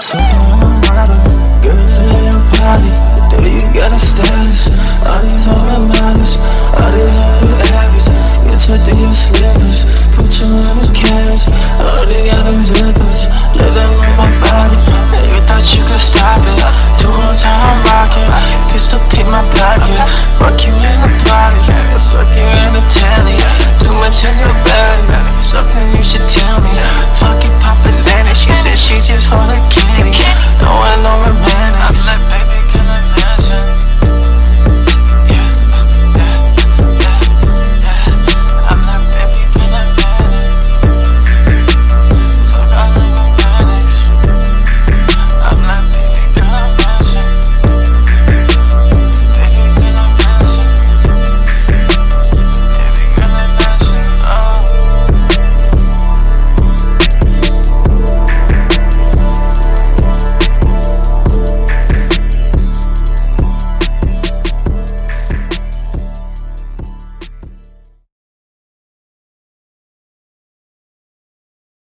myself on a model. Girl, it ain't potty. Do you got a status. All these other models, all these other habits. Get your slippers, put your you in the carriage. All they got them zippers, let them on my body. And you thought you could stop it? Two whole time I'm rocking. Pistol pick my pocket. Fuck you in the body, fuck you in the telly.